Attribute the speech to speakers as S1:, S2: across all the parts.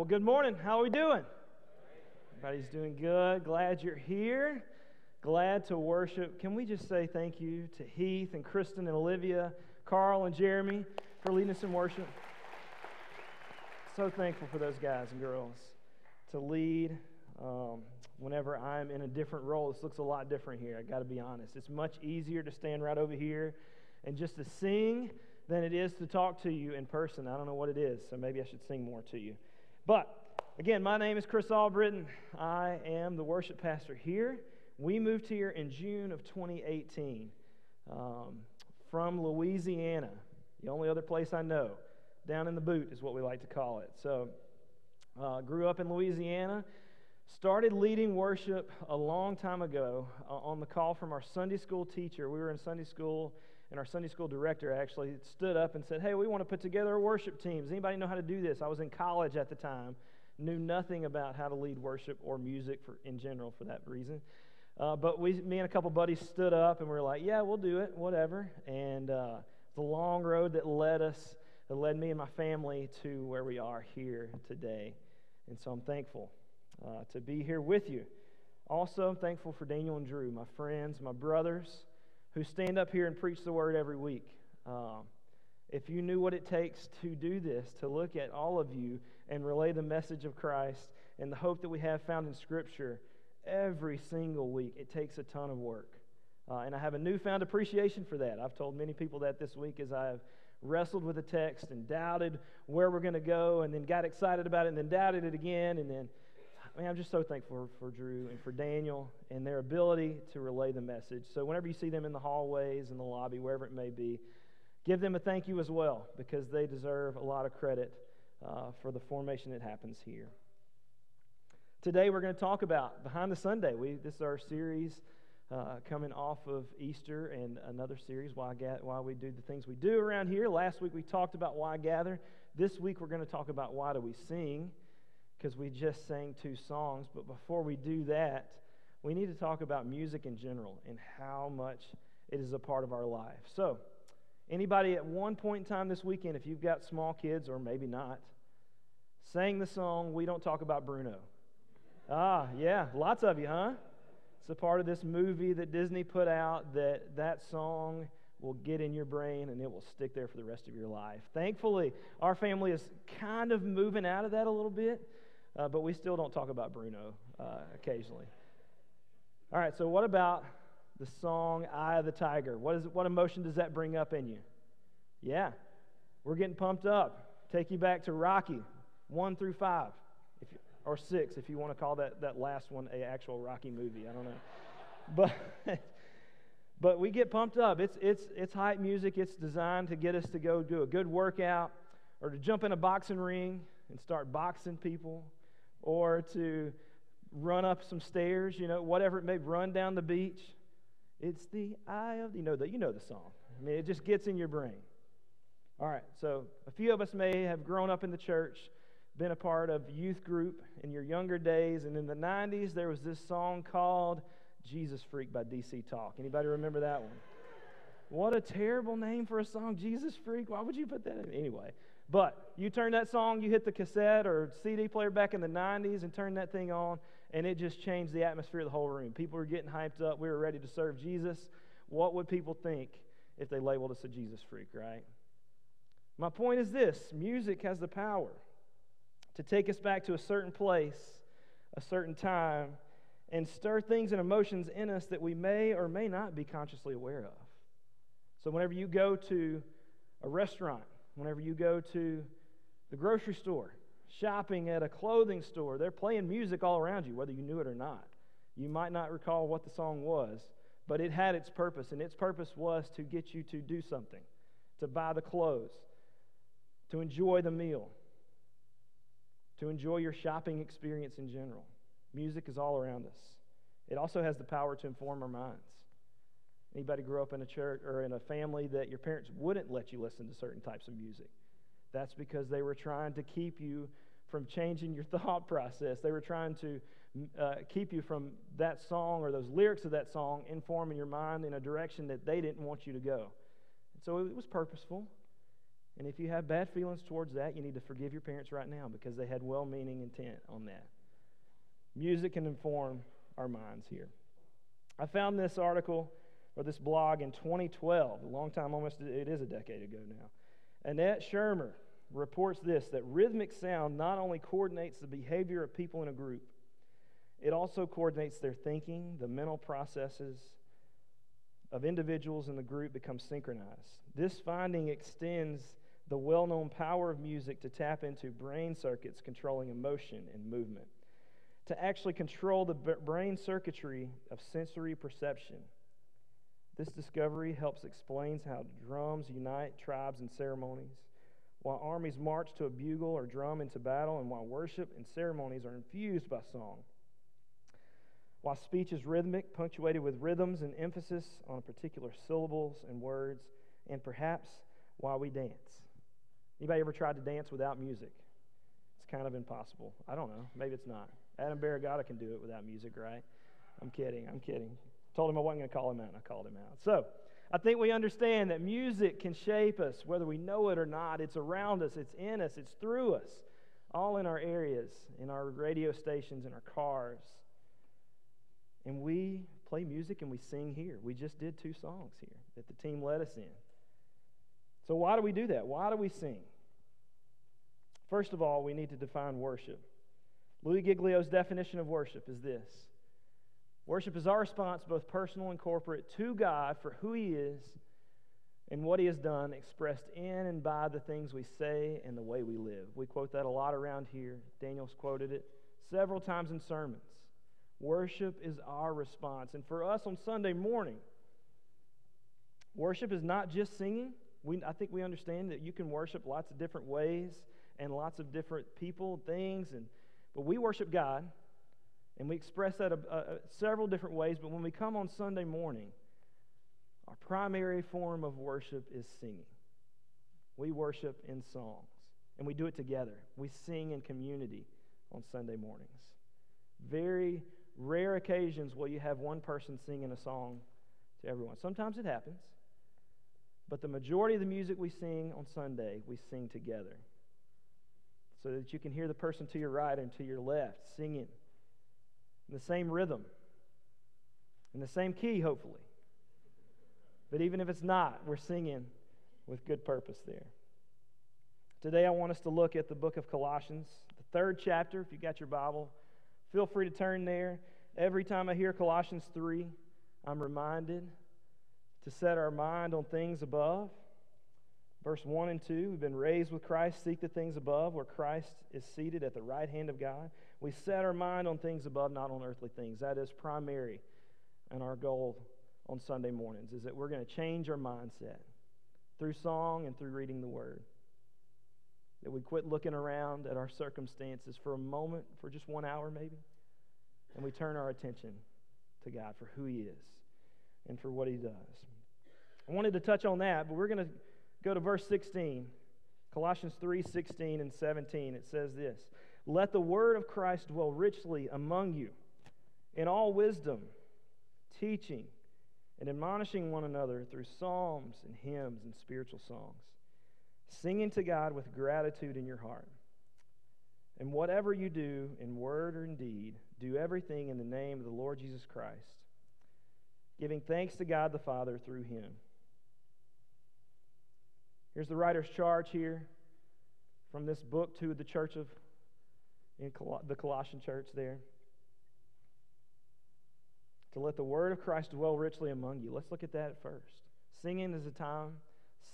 S1: well, good morning. How are we doing? Everybody's doing good. Glad you're here. Glad to worship. Can we just say thank you to Heath and Kristen and Olivia, Carl and Jeremy for leading us in worship? So thankful for those guys and girls to lead. Um, whenever I'm in a different role, this looks a lot different here. I got to be honest. It's much easier to stand right over here and just to sing than it is to talk to you in person. I don't know what it is, so maybe I should sing more to you. But again, my name is Chris Albritton. I am the worship pastor here. We moved here in June of 2018 um, from Louisiana, the only other place I know. Down in the boot is what we like to call it. So, uh, grew up in Louisiana. Started leading worship a long time ago uh, on the call from our Sunday school teacher. We were in Sunday school and our Sunday school director actually stood up and said, Hey, we want to put together a worship team. Does anybody know how to do this? I was in college at the time, knew nothing about how to lead worship or music for, in general for that reason. Uh, but we, me and a couple buddies stood up and we were like, Yeah, we'll do it, whatever. And uh, the long road that led us, that led me and my family to where we are here today. And so I'm thankful uh, to be here with you. Also, I'm thankful for Daniel and Drew, my friends, my brothers who stand up here and preach the word every week. Um, if you knew what it takes to do this, to look at all of you and relay the message of Christ and the hope that we have found in Scripture every single week, it takes a ton of work. Uh, and I have a newfound appreciation for that. I've told many people that this week as I have wrestled with the text and doubted where we're going to go and then got excited about it and then doubted it again and then I'm just so thankful for, for Drew and for Daniel and their ability to relay the message. So, whenever you see them in the hallways, in the lobby, wherever it may be, give them a thank you as well because they deserve a lot of credit uh, for the formation that happens here. Today, we're going to talk about Behind the Sunday. We, this is our series uh, coming off of Easter and another series, why, why we do the things we do around here. Last week, we talked about why gather. This week, we're going to talk about why do we sing because we just sang two songs. But before we do that, we need to talk about music in general and how much it is a part of our life. So, anybody at one point in time this weekend, if you've got small kids or maybe not, sang the song We Don't Talk About Bruno? Ah, yeah, lots of you, huh? It's a part of this movie that Disney put out that that song will get in your brain and it will stick there for the rest of your life. Thankfully, our family is kind of moving out of that a little bit uh, but we still don't talk about Bruno uh, occasionally. All right, so what about the song Eye of the Tiger? What, is, what emotion does that bring up in you? Yeah, we're getting pumped up. Take you back to Rocky 1 through 5, if or 6, if you want to call that, that last one a actual Rocky movie. I don't know. But. but we get pumped up. It's, it's, it's hype music. It's designed to get us to go do a good workout or to jump in a boxing ring and start boxing people or to run up some stairs, you know, whatever it may run down the beach. It's the eye of, the, you know, the, you know the song. I mean, it just gets in your brain. All right, so a few of us may have grown up in the church, been a part of youth group in your younger days, and in the 90s there was this song called Jesus Freak by DC Talk. Anybody remember that one? What a terrible name for a song, Jesus Freak. Why would you put that in? Anyway, but you turn that song, you hit the cassette or CD player back in the 90s and turn that thing on, and it just changed the atmosphere of the whole room. People were getting hyped up. We were ready to serve Jesus. What would people think if they labeled us a Jesus freak, right? My point is this music has the power to take us back to a certain place, a certain time, and stir things and emotions in us that we may or may not be consciously aware of. So, whenever you go to a restaurant, whenever you go to the grocery store, shopping at a clothing store, they're playing music all around you, whether you knew it or not. You might not recall what the song was, but it had its purpose, and its purpose was to get you to do something, to buy the clothes, to enjoy the meal, to enjoy your shopping experience in general. Music is all around us. It also has the power to inform our minds. Anybody grew up in a church or in a family that your parents wouldn't let you listen to certain types of music? That's because they were trying to keep you from changing your thought process. They were trying to uh, keep you from that song or those lyrics of that song informing your mind in a direction that they didn't want you to go. And so it was purposeful. And if you have bad feelings towards that, you need to forgive your parents right now because they had well meaning intent on that. Music can inform our minds here. I found this article or this blog in 2012, a long time, almost, it is a decade ago now. Annette Shermer reports this that rhythmic sound not only coordinates the behavior of people in a group, it also coordinates their thinking, the mental processes of individuals in the group become synchronized. This finding extends the well known power of music to tap into brain circuits controlling emotion and movement, to actually control the brain circuitry of sensory perception. This discovery helps explains how drums unite tribes and ceremonies, while armies march to a bugle or drum into battle, and while worship and ceremonies are infused by song. While speech is rhythmic, punctuated with rhythms and emphasis on particular syllables and words, and perhaps while we dance. Anybody ever tried to dance without music? It's kind of impossible. I don't know. Maybe it's not. Adam Barragata can do it without music, right? I'm kidding. I'm kidding. Told him I wasn't going to call him out, and I called him out. So, I think we understand that music can shape us, whether we know it or not. It's around us, it's in us, it's through us, all in our areas, in our radio stations, in our cars. And we play music and we sing here. We just did two songs here that the team led us in. So, why do we do that? Why do we sing? First of all, we need to define worship. Louie Giglio's definition of worship is this Worship is our response, both personal and corporate, to God for who He is and what He has done, expressed in and by the things we say and the way we live. We quote that a lot around here. Daniel's quoted it several times in sermons. Worship is our response. And for us on Sunday morning, worship is not just singing. We, I think we understand that you can worship lots of different ways and lots of different people, things, and but we worship God, and we express that a, a, several different ways. But when we come on Sunday morning, our primary form of worship is singing. We worship in songs, and we do it together. We sing in community on Sunday mornings. Very rare occasions will you have one person singing a song to everyone. Sometimes it happens, but the majority of the music we sing on Sunday, we sing together. So that you can hear the person to your right and to your left singing in the same rhythm, in the same key, hopefully. But even if it's not, we're singing with good purpose there. Today, I want us to look at the book of Colossians, the third chapter. If you got your Bible, feel free to turn there. Every time I hear Colossians 3, I'm reminded to set our mind on things above. Verse 1 and 2 We've been raised with Christ, seek the things above, where Christ is seated at the right hand of God. We set our mind on things above, not on earthly things. That is primary and our goal on Sunday mornings, is that we're going to change our mindset through song and through reading the Word. That we quit looking around at our circumstances for a moment, for just one hour maybe, and we turn our attention to God for who He is and for what He does. I wanted to touch on that, but we're going to go to verse 16. Colossians 3 16 and 17. It says this Let the word of Christ dwell richly among you in all wisdom, teaching and admonishing one another through psalms and hymns and spiritual songs, singing to God with gratitude in your heart. And whatever you do in word or in deed, do everything in the name of the Lord Jesus Christ, giving thanks to God the Father through him. Here's the writer's charge here from this book to the church of in Col- the Colossian church there. To let the word of Christ dwell richly among you. Let's look at that first. Singing is a time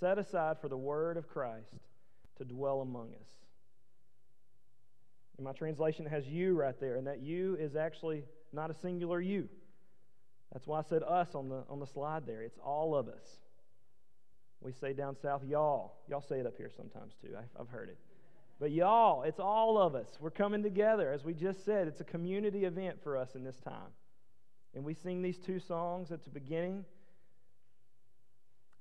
S1: set aside for the word of Christ to dwell among us. In my translation, has you right there, and that you is actually not a singular you. That's why I said us on the, on the slide there. It's all of us. We say down south, y'all. Y'all say it up here sometimes too. I, I've heard it. But y'all, it's all of us. We're coming together. As we just said, it's a community event for us in this time. And we sing these two songs at the beginning.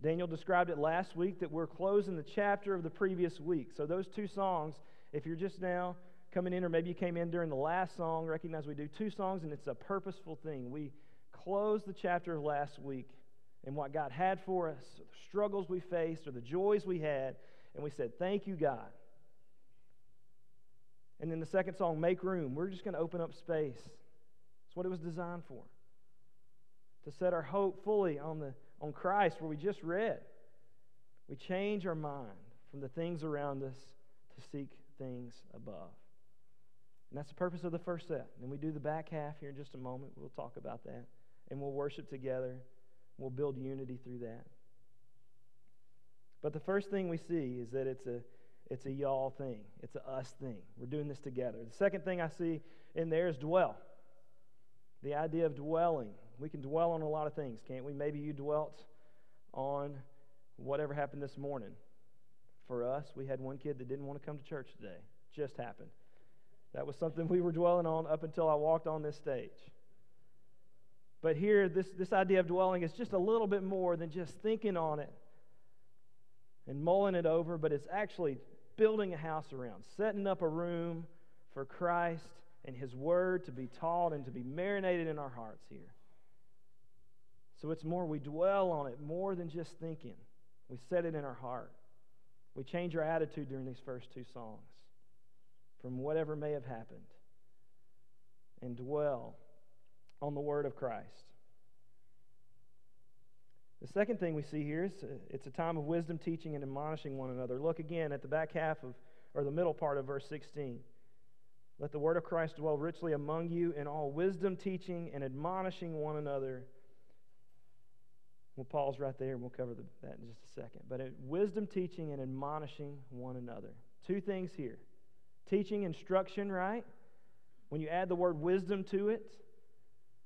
S1: Daniel described it last week that we're closing the chapter of the previous week. So, those two songs, if you're just now coming in, or maybe you came in during the last song, recognize we do two songs and it's a purposeful thing. We close the chapter of last week and what God had for us, the struggles we faced, or the joys we had. and we said, Thank you, God. And then the second song, Make Room, we're just going to open up space. That's what it was designed for. To set our hope fully on, the, on Christ, where we just read. We change our mind from the things around us to seek things above. And that's the purpose of the first set. And we do the back half here in just a moment. We'll talk about that. And we'll worship together. We'll build unity through that. But the first thing we see is that it's a it's a y'all thing. It's a us thing. We're doing this together. The second thing I see in there is dwell. The idea of dwelling. We can dwell on a lot of things, can't we? Maybe you dwelt on whatever happened this morning. For us, we had one kid that didn't want to come to church today. Just happened. That was something we were dwelling on up until I walked on this stage. But here, this, this idea of dwelling is just a little bit more than just thinking on it and mulling it over, but it's actually building a house around, setting up a room for Christ and His Word to be taught and to be marinated in our hearts here. So it's more, we dwell on it more than just thinking. We set it in our heart. We change our attitude during these first two songs from whatever may have happened and dwell on the word of Christ. The second thing we see here is uh, it's a time of wisdom teaching and admonishing one another. Look again at the back half of, or the middle part of verse 16. Let the word of Christ dwell richly among you in all wisdom teaching and admonishing one another. We'll pause right there and we'll cover the, that in just a second. But it, wisdom teaching and admonishing one another. Two things here teaching, instruction, right? When you add the word wisdom to it,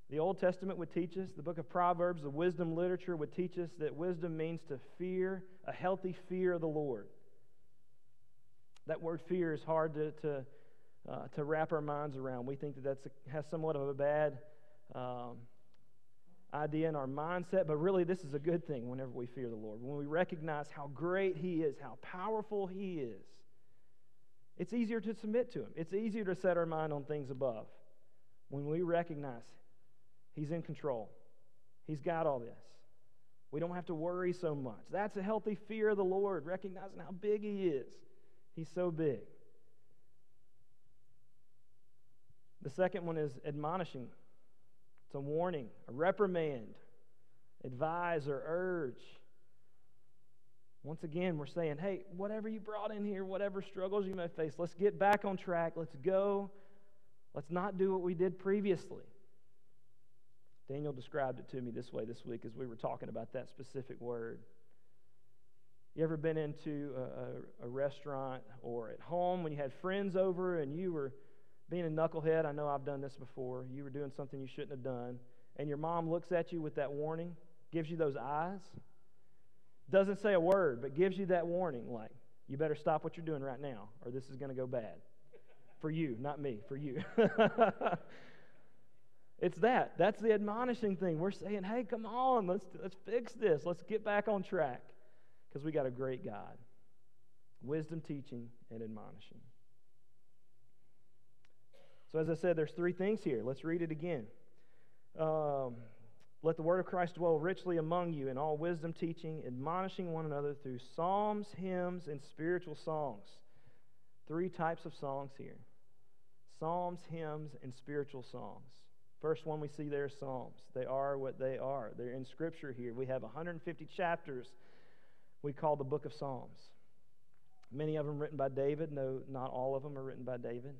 S1: the Old Testament would teach us, the book of Proverbs, the wisdom literature would teach us that wisdom means to fear, a healthy fear of the Lord. That word fear is hard to, to, uh, to wrap our minds around. We think that that has somewhat of a bad um, idea in our mindset, but really this is a good thing whenever we fear the Lord. When we recognize how great He is, how powerful He is, it's easier to submit to Him. It's easier to set our mind on things above when we recognize He's in control. He's got all this. We don't have to worry so much. That's a healthy fear of the Lord, recognizing how big He is. He's so big. The second one is admonishing. It's a warning, a reprimand, advise or urge. Once again, we're saying, hey, whatever you brought in here, whatever struggles you may face, let's get back on track. Let's go. Let's not do what we did previously. Daniel described it to me this way this week as we were talking about that specific word. You ever been into a, a, a, restaurant or at home when you had friends over and you were being a knucklehead? I know I've done this before. You were doing something you shouldn't have done, and your mom looks at you with that warning, gives you those eyes, doesn't say a word, but gives you that warning like, you better stop what you're doing right now, or this is going to go bad. For you, not me, for you. It's that. That's the admonishing thing. We're saying, hey, come on, let's, let's fix this. Let's get back on track because we got a great God. Wisdom, teaching, and admonishing. So, as I said, there's three things here. Let's read it again. Um, let the word of Christ dwell richly among you in all wisdom, teaching, admonishing one another through psalms, hymns, and spiritual songs. Three types of songs here psalms, hymns, and spiritual songs. First one we see there Psalms. They are what they are. They're in Scripture here. We have 150 chapters we call the book of Psalms. Many of them written by David. No, not all of them are written by David.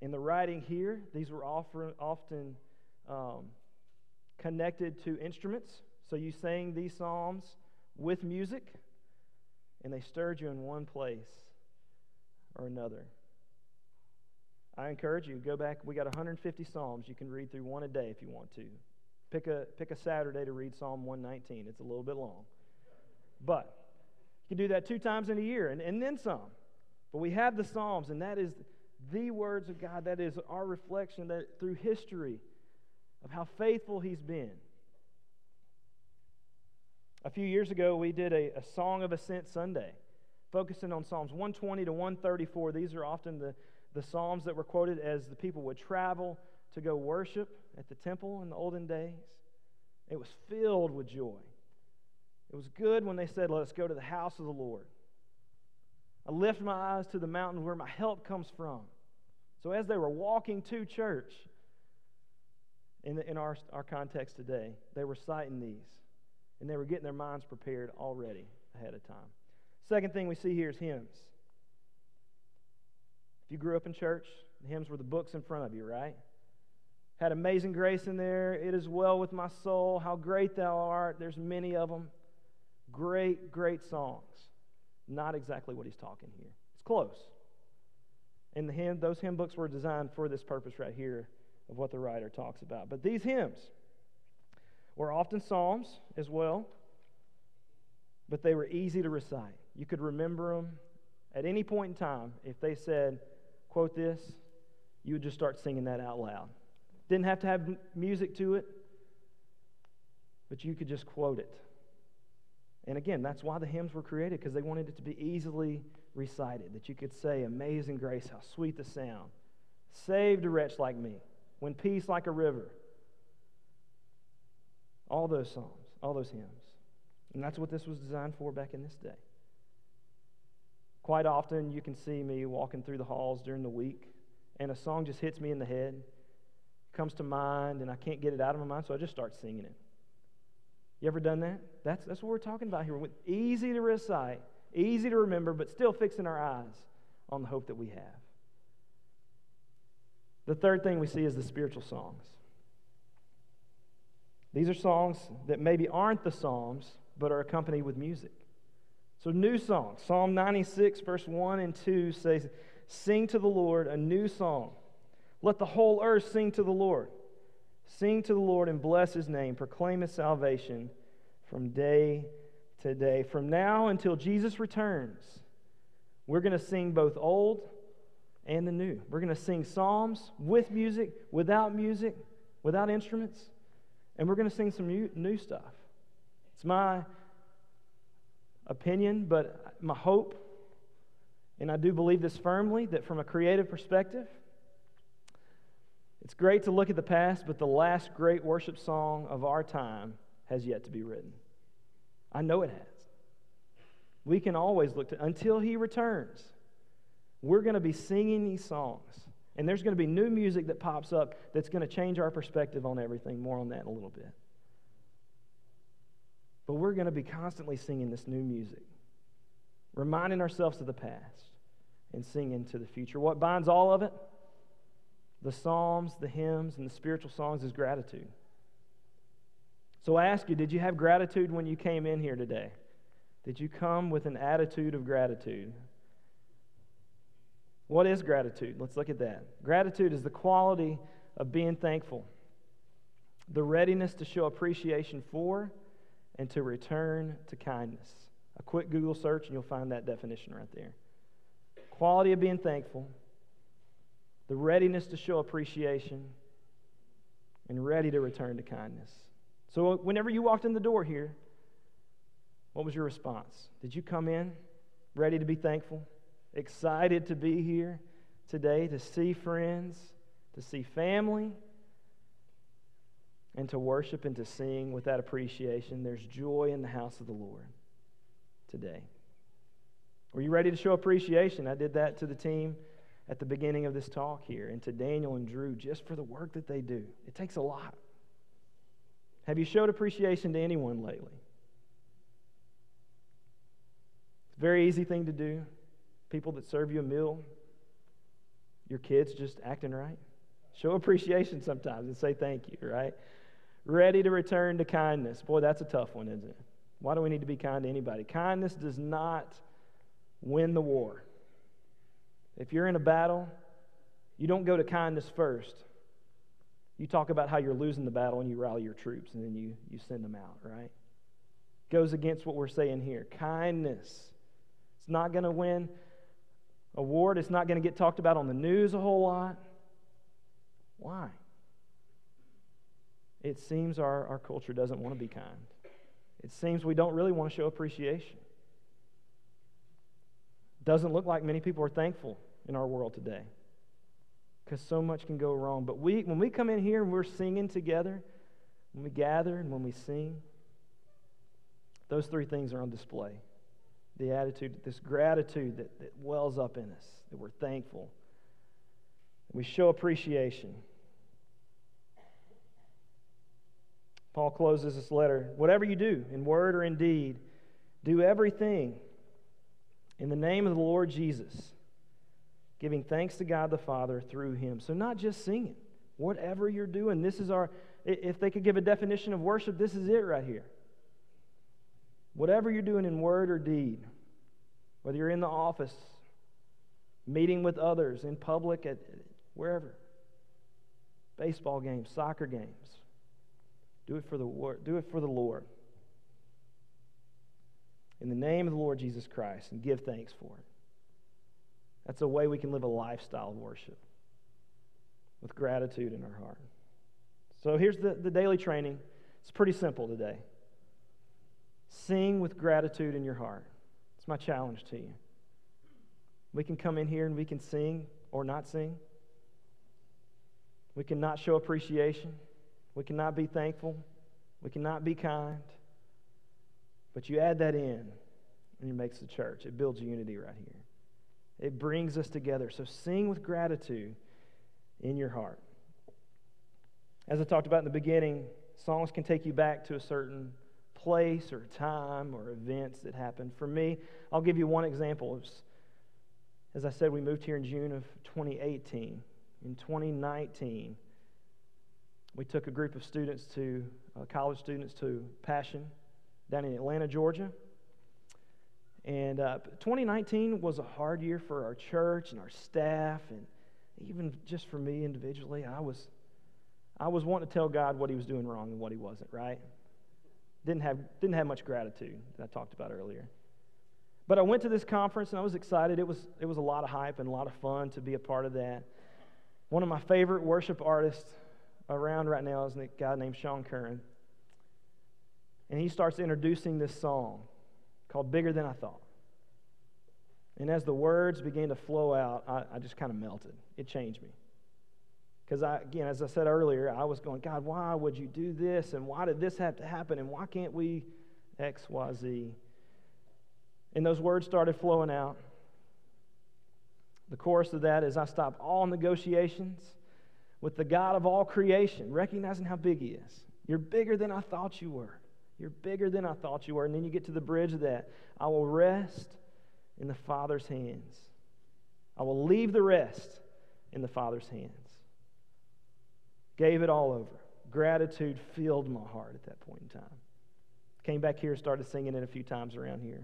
S1: In the writing here, these were often um, connected to instruments. So you sang these psalms with music, and they stirred you in one place or another. I encourage you, go back. We got 150 Psalms. You can read through one a day if you want to. Pick a, pick a Saturday to read Psalm 119. It's a little bit long. But you can do that two times in a year and, and then some. But we have the Psalms, and that is the words of God. That is our reflection that through history of how faithful He's been. A few years ago, we did a, a Song of Ascent Sunday, focusing on Psalms 120 to 134. These are often the the Psalms that were quoted as the people would travel to go worship at the temple in the olden days. It was filled with joy. It was good when they said, Let us go to the house of the Lord. I lift my eyes to the mountain where my help comes from. So as they were walking to church, in, the, in our, our context today, they were citing these. And they were getting their minds prepared already ahead of time. Second thing we see here is hymns. If you grew up in church, the hymns were the books in front of you, right? Had amazing grace in there. It is well with my soul. How great thou art. There's many of them. Great, great songs. Not exactly what he's talking here. It's close. And the hymn, those hymn books were designed for this purpose right here of what the writer talks about. But these hymns were often psalms as well, but they were easy to recite. You could remember them at any point in time. If they said, quote this, you would just start singing that out loud. Didn't have to have music to it, but you could just quote it. And again, that's why the hymns were created, because they wanted it to be easily recited, that you could say, Amazing grace, how sweet the sound. Saved a wretch like me, when peace like a river. All those songs, all those hymns. And that's what this was designed for back in this day. Quite often, you can see me walking through the halls during the week, and a song just hits me in the head, comes to mind, and I can't get it out of my mind, so I just start singing it. You ever done that? That's, that's what we're talking about here. Easy to recite, easy to remember, but still fixing our eyes on the hope that we have. The third thing we see is the spiritual songs. These are songs that maybe aren't the Psalms, but are accompanied with music. So, new song. Psalm 96, verse 1 and 2 says, Sing to the Lord a new song. Let the whole earth sing to the Lord. Sing to the Lord and bless his name. Proclaim his salvation from day to day. From now until Jesus returns, we're going to sing both old and the new. We're going to sing psalms with music, without music, without instruments, and we're going to sing some new, new stuff. It's my opinion, but my hope, and I do believe this firmly, that from a creative perspective, it's great to look at the past, but the last great worship song of our time has yet to be written. I know it has. We can always look to, until he returns, we're going to be singing these songs. And there's going to be new music that pops up that's going to change our perspective on everything. More on that in a little bit. But we're going to be constantly singing this new music, reminding ourselves of the past and singing to the future. What binds all of it? The psalms, the hymns, and the spiritual songs is gratitude. So I ask you, did you have gratitude when you came in here today? Did you come with an attitude of gratitude? What is gratitude? Let's look at that. Gratitude is the quality of being thankful, the readiness to show appreciation for and to return to kindness. A quick Google search and you'll find that definition right there. Quality of being thankful, the readiness to show appreciation, and ready to return to kindness. So, uh, whenever you walked in the door here, what was your response? Did you come in ready to be thankful, excited to be here today, to see friends, to see family, and to worship and to sing with that appreciation? There's joy in the house of the Lord today. Were you ready to show appreciation? I did that to the team at the beginning of this talk here and to Daniel and Drew just for the work that they do. It takes a lot. Have you showed appreciation to anyone lately? It's a very easy thing to do. People that serve you a meal, your kids just acting right. Show appreciation sometimes and say thank you, right? Ready to return to kindness. Boy, that's a tough one, isn't it? Why do we need to be kind to anybody? Kindness does not win the war. If you're in a battle, you don't go to kindness first. You talk about how you're losing the battle and you rally your troops and then you, you send them out, right? Goes against what we're saying here. Kindness. It's not going to win award. It's not going to get talked about on the news a whole lot. Why? It seems our, our culture doesn't want to be kind. It seems we don't really want to show appreciation. Doesn't look like many people are thankful in our world today because so much can go wrong. But we, when we come in here and we're singing together, when we gather and when we sing, Those three things are on display. The attitude, this gratitude that, that wells up in us, that we're thankful. We show appreciation. Paul closes this letter whatever you do, in word or in deed, do everything in the name of the Lord Jesus, giving thanks to God the Father through him. So, not just singing, whatever you're doing, this is our, if they could give a definition of worship, this is it right here. Whatever you're doing in word or deed, whether you're in the office, meeting with others, in public, at wherever, baseball games, soccer games, do it for the, do it for the Lord. In the name of the Lord Jesus Christ and give thanks for it. That's a way we can live a lifestyle of worship with gratitude in our heart. So here's the, the daily training. It's pretty simple today. Sing with gratitude in your heart. It's my challenge to you. We can come in here and we can sing or not sing. We cannot show appreciation. We cannot be thankful. We cannot be kind. But you add that in, and it makes the church. It builds unity right here. It brings us together. So sing with gratitude in your heart. As I talked about in the beginning, songs can take you back to a certain place or time or events that happened. For me, I'll give you one example. as I said, we moved here in June of 2018. In 2019, we took a group of students to, uh, college students to Passion down in Atlanta, Georgia. And uh, 2019 was a hard year for our church and our staff, and even just for me individually. I was, I was wanting to tell God what He was doing wrong and what He wasn't, right? Didn't have, didn't have much gratitude that I talked about earlier. But I went to this conference and I was excited. It was, it was a lot of hype and a lot of fun to be a part of that. One of my favorite worship artists around right now is a guy named Sean Curran. And he starts introducing this song called Bigger Than I Thought. And as the words began to flow out, I, I just kind of melted. It changed me. Because, I, again, as I said earlier, I was going, God, why would you do this? And why did this have to happen? And why can't we X, Y, Z? And those words started flowing out. The chorus of that is I stop all negotiations with the God of all creation, recognizing how big He is. You're bigger than I thought you were. You're bigger than I thought you were. And then you get to the bridge of that. I will rest in the Father's hands. I will leave the rest in the Father's hands. Gave it all over. Gratitude filled my heart at that point in time. Came back here, started singing it a few times around here.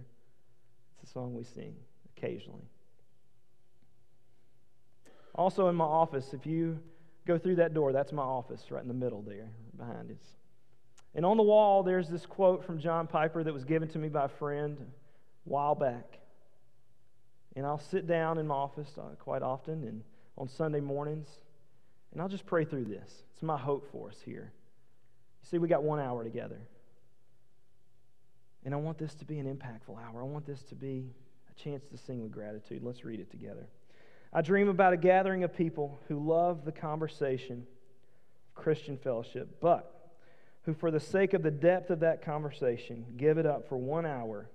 S1: It's a song we sing occasionally. Also, in my office, if you go through that door, that's my office right in the middle there, behind us. And on the wall, there's this quote from John Piper that was given to me by a friend a while back. And I'll sit down in my office uh, quite often and on Sunday mornings, and I'll just pray through this. It's my hope for us here. You see, we got one hour together. And I want this to be an impactful hour. I want this to be a chance to sing with gratitude. Let's read it together. I dream about a gathering of people who love the conversation of Christian fellowship, but who, for the sake of the depth of that conversation, give it up for one hour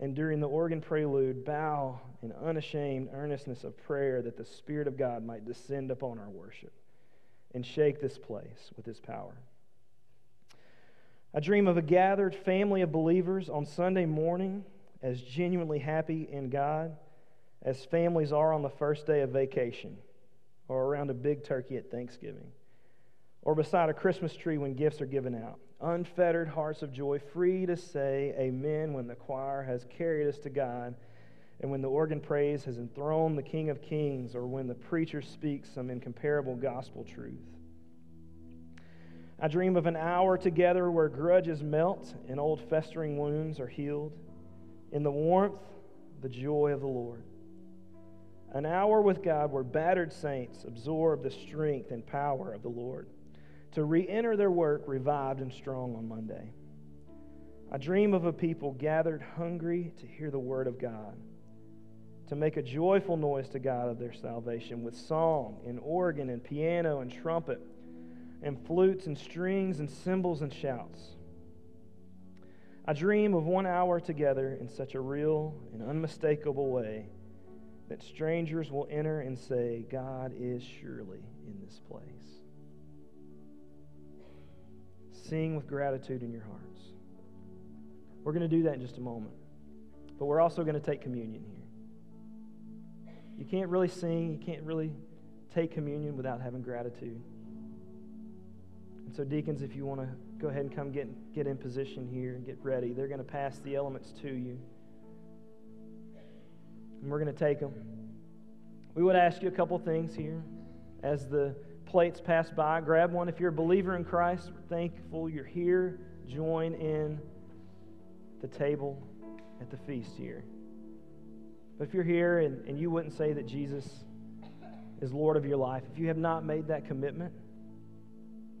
S1: and during the organ prelude, bow in unashamed earnestness of prayer that the Spirit of God might descend upon our worship and shake this place with His power. I dream of a gathered family of believers on Sunday morning as genuinely happy in God as families are on the first day of vacation, or around a big turkey at Thanksgiving, or beside a Christmas tree when gifts are given out. Unfettered hearts of joy, free to say amen when the choir has carried us to God, and when the organ praise has enthroned the King of Kings, or when the preacher speaks some incomparable gospel truth. I dream of an hour together where grudges melt and old festering wounds are healed. In the warmth, the joy of the Lord. An hour with God where battered saints absorb the strength and power of the Lord to re enter their work revived and strong on Monday. I dream of a people gathered hungry to hear the word of God, to make a joyful noise to God of their salvation with song and organ and piano and trumpet and flutes and strings and cymbals and shouts. I dream of one hour together in such a real and unmistakable way that strangers will enter and say, God is surely in this place. Sing with gratitude in your hearts. We're going to do that in just a moment. But we're also going to take communion here. You can't really sing, you can't really take communion without having gratitude. And so, deacons, if you want to go ahead and come get, get in position here and get ready, they're going to pass the elements to you. And we're going to take them. We would ask you a couple things here as the plates pass by. Grab one if you're a believer in Christ. We're thankful you're here. Join in the table at the feast here. But if you're here and, and you wouldn't say that Jesus is Lord of your life, if you have not made that commitment,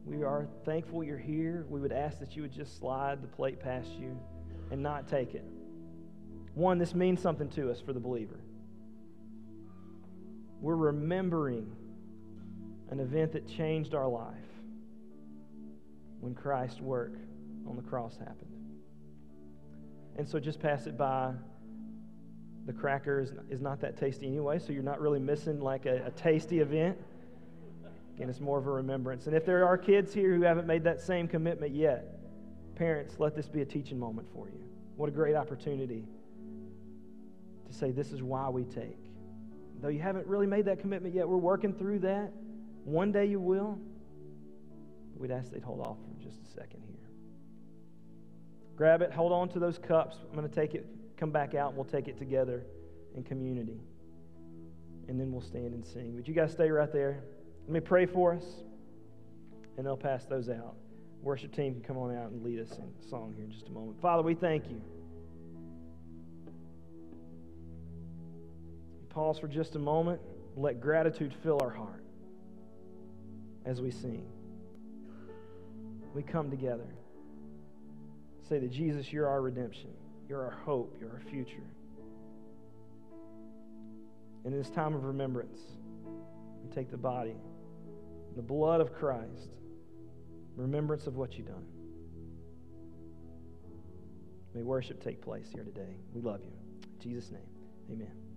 S1: we are thankful you're here. We would ask that you would just slide the plate past you and not take it. One, this means something to us for the believer. We're remembering an event that changed our life when Christ's work on the cross happened. And so just pass it by. The cracker is, is not that tasty anyway, so you're not really missing like a, a tasty event. Again, it's more of a remembrance. And if there are kids here who haven't made that same commitment yet, parents, let this be a teaching moment for you. What a great opportunity to say, This is why we take. Though you haven't really made that commitment yet, we're working through that. One day you will. We'd ask they'd hold off for just a second here. Grab it, hold on to those cups. I'm going to take it, come back out, and we'll take it together in community. And then we'll stand and sing. But you guys stay right there. Let me pray for us, and they'll pass those out. Worship team can come on out and lead us in song here in just a moment. Father, we thank you. Pause for just a moment. Let gratitude fill our heart as we sing. We come together. Say that Jesus, you're our redemption. You're our hope. You're our future. In this time of remembrance, we take the body, the blood of Christ, remembrance of what you've done. May worship take place here today. We love you. In Jesus' name, amen.